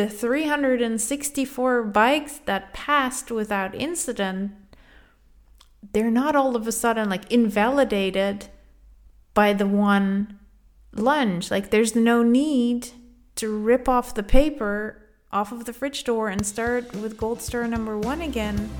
the 364 bikes that passed without incident, they're not all of a sudden like invalidated by the one lunge. Like there's no need to rip off the paper off of the fridge door and start with gold star number one again.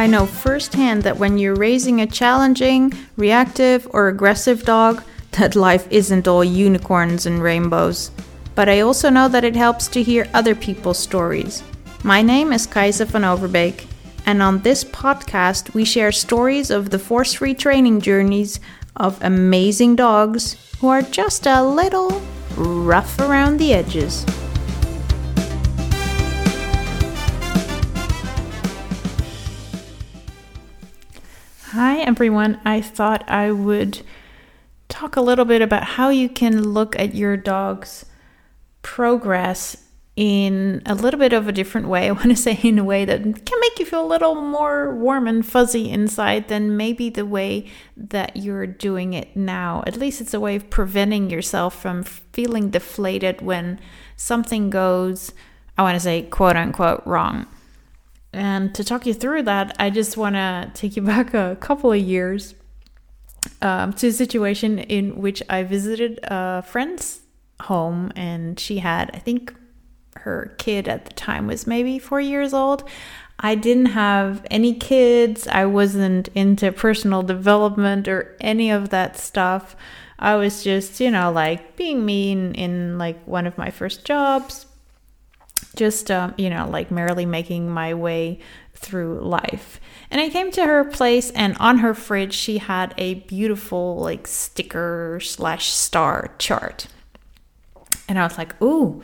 I know firsthand that when you're raising a challenging, reactive, or aggressive dog, that life isn't all unicorns and rainbows. But I also know that it helps to hear other people's stories. My name is Kaisa van Overbeek, and on this podcast, we share stories of the force free training journeys of amazing dogs who are just a little rough around the edges. Hi, everyone. I thought I would talk a little bit about how you can look at your dog's progress in a little bit of a different way. I want to say in a way that can make you feel a little more warm and fuzzy inside than maybe the way that you're doing it now. At least it's a way of preventing yourself from feeling deflated when something goes, I want to say, quote unquote, wrong. And to talk you through that, I just want to take you back a couple of years um, to a situation in which I visited a friend's home, and she had, I think, her kid at the time was maybe four years old. I didn't have any kids. I wasn't into personal development or any of that stuff. I was just, you know, like being mean in like one of my first jobs, just um, you know like merrily making my way through life. And i came to her place and on her fridge she had a beautiful like sticker slash star chart. And i was like ooh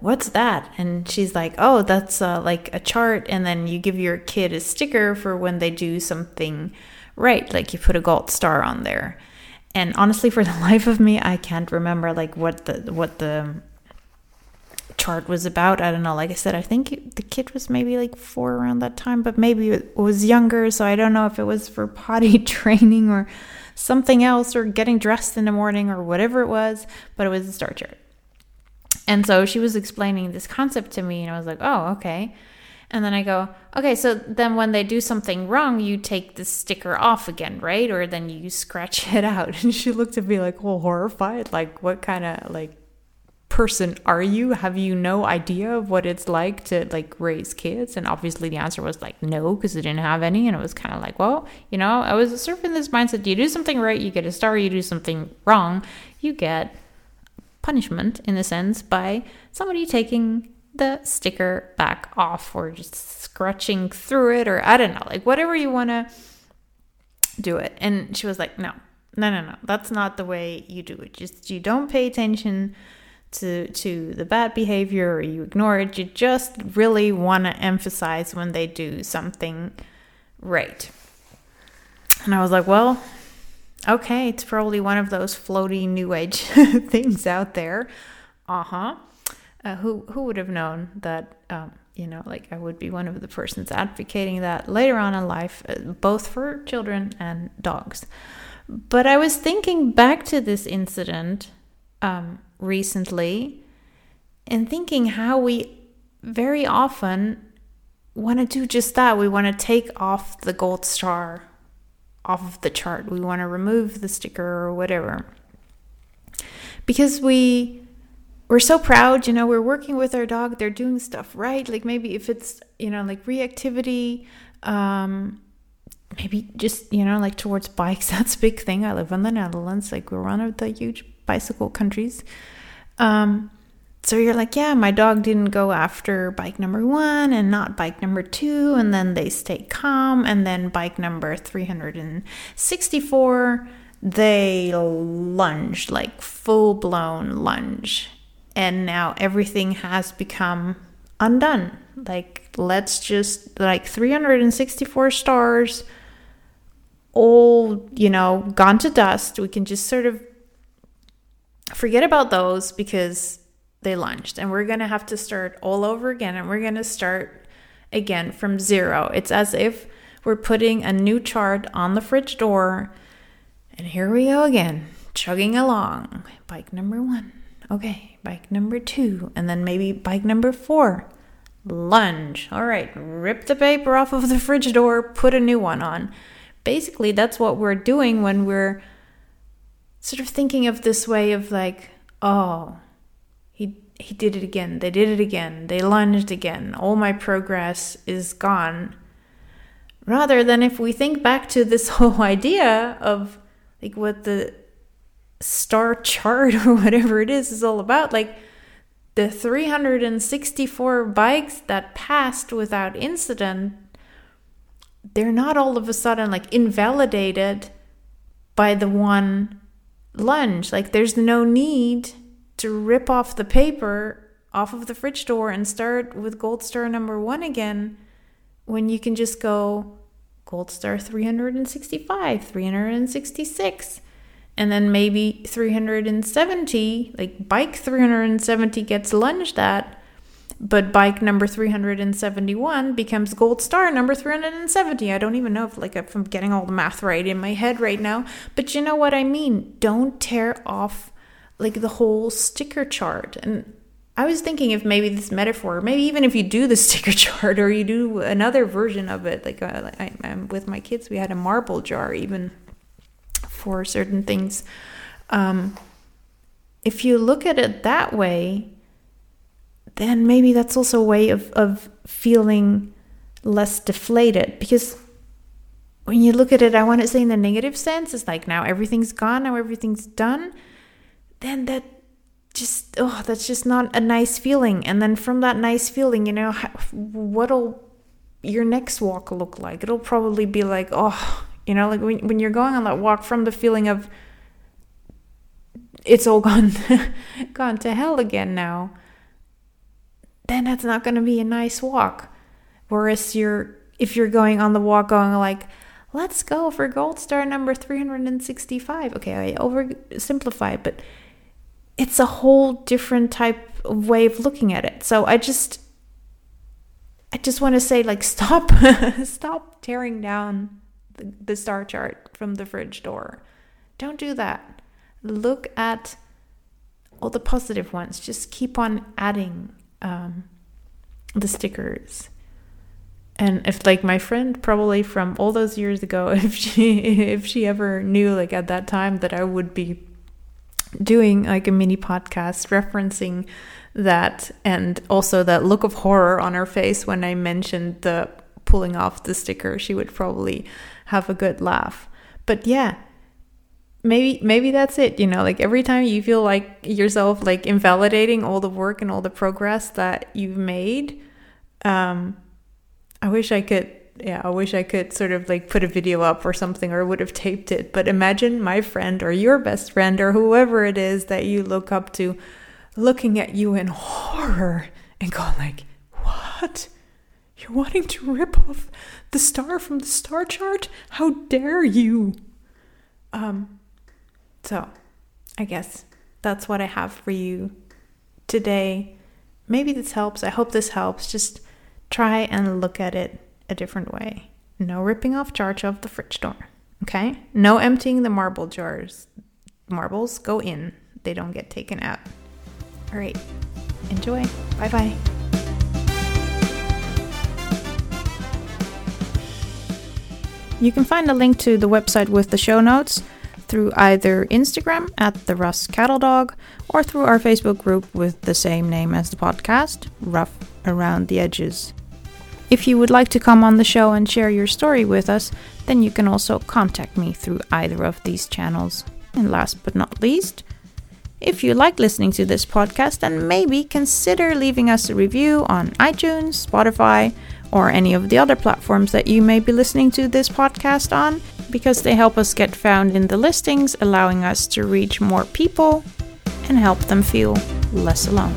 what's that? And she's like oh that's uh, like a chart and then you give your kid a sticker for when they do something right like you put a gold star on there. And honestly for the life of me i can't remember like what the what the chart was about. I don't know. Like I said, I think the kid was maybe like four around that time, but maybe it was younger. So I don't know if it was for potty training or something else or getting dressed in the morning or whatever it was, but it was a star chart. And so she was explaining this concept to me, and I was like, oh, okay. And then I go, okay, so then when they do something wrong, you take the sticker off again, right? Or then you scratch it out. And she looked at me like, well, horrified. Like, what kind of like person are you? Have you no idea of what it's like to like raise kids? And obviously the answer was like no, because I didn't have any. And it was kind of like, well, you know, I was sort of in this mindset you do something right, you get a star, you do something wrong, you get punishment in a sense by somebody taking the sticker back off or just scratching through it or I don't know, like whatever you want to do it. And she was like, no, no, no, no, that's not the way you do it. Just you don't pay attention to to the bad behavior or you ignore it. You just really want to emphasize when they do something right. And i was like well okay it's probably one of those floaty new age things out there. Uh-huh. Uh, who who would have known that um, you know like i would be one of the persons advocating that later on in life uh, both for children and dogs. But i was thinking back to this incident um, recently and thinking how we very often want to do just that. We want to take off the gold star off of the chart. We want to remove the sticker or whatever. Because we we're so proud, you know, we're working with our dog, they're doing stuff right. Like maybe if it's, you know, like reactivity, um maybe just, you know, like towards bikes, that's a big thing. I live in the Netherlands, like we're one of the huge bicycle countries. Um, so you're like, yeah, my dog didn't go after bike number one and not bike number two, and then they stay calm, and then bike number 364, they lunge, like full blown lunge. And now everything has become undone. Like, let's just, like, 364 stars, all, you know, gone to dust. We can just sort of forget about those because they lunged and we're going to have to start all over again and we're going to start again from zero. It's as if we're putting a new chart on the fridge door. And here we go again, chugging along. Bike number one. Okay, bike number two. And then maybe bike number four. Lunge. All right, rip the paper off of the fridge door, put a new one on. Basically, that's what we're doing when we're sort of thinking of this way of like, oh, he he did it again. They did it again. They lunged again. All my progress is gone. Rather than if we think back to this whole idea of like what the star chart or whatever it is is all about, like the 364 bikes that passed without incident, they're not all of a sudden like invalidated by the one lunge. Like there's no need to rip off the paper off of the fridge door and start with gold star number one again when you can just go gold star 365, 366, and then maybe 370, like bike 370 gets lunged at, but bike number 371 becomes gold star number 370. I don't even know if like if I'm getting all the math right in my head right now, but you know what I mean. Don't tear off like the whole sticker chart. And I was thinking if maybe this metaphor, maybe even if you do the sticker chart or you do another version of it, like uh, I, am with my kids, we had a marble jar even for certain things. Um, if you look at it that way, then maybe that's also a way of, of feeling less deflated. Because when you look at it, I want to say in the negative sense, it's like now everything's gone, now everything's done then that just oh that's just not a nice feeling. And then from that nice feeling you know what'll your next walk look like? It'll probably be like oh you know like when, when you're going on that walk from the feeling of it's all gone gone to hell again now then that's not going to be a nice walk whereas you're if you're going on the walk going like let's go for gold star number 365 okay i oversimplify but it's a whole different type of way of looking at it. So I just I just want to say like stop stop tearing down the, the star chart from the fridge door. Don't do that. Look at all the positive ones. Just keep on adding um, the stickers. And if like my friend probably from all those years ago, if she if she ever knew like at that time that I would be doing like a mini podcast referencing that and also that look of horror on her face when I mentioned the pulling off the sticker, she would probably have a good laugh. But yeah, maybe maybe that's it, you know, like every time you feel like yourself like invalidating all the work and all the progress that you've made, um I wish I could yeah, I wish I could sort of like put a video up or something or would have taped it. But imagine my friend or your best friend or whoever it is that you look up to looking at you in horror and going like, "What? You're wanting to rip off the star from the star chart? How dare you?" Um so, I guess that's what I have for you today. Maybe this helps. I hope this helps. Just try and look at it a different way. No ripping off charge of the fridge door. Okay? No emptying the marble jars. Marbles go in, they don't get taken out. All right. Enjoy. Bye bye. You can find a link to the website with the show notes through either Instagram at the Russ Cattle Dog or through our Facebook group with the same name as the podcast, Rough Around the Edges. If you would like to come on the show and share your story with us, then you can also contact me through either of these channels. And last but not least, if you like listening to this podcast, then maybe consider leaving us a review on iTunes, Spotify, or any of the other platforms that you may be listening to this podcast on, because they help us get found in the listings, allowing us to reach more people and help them feel less alone.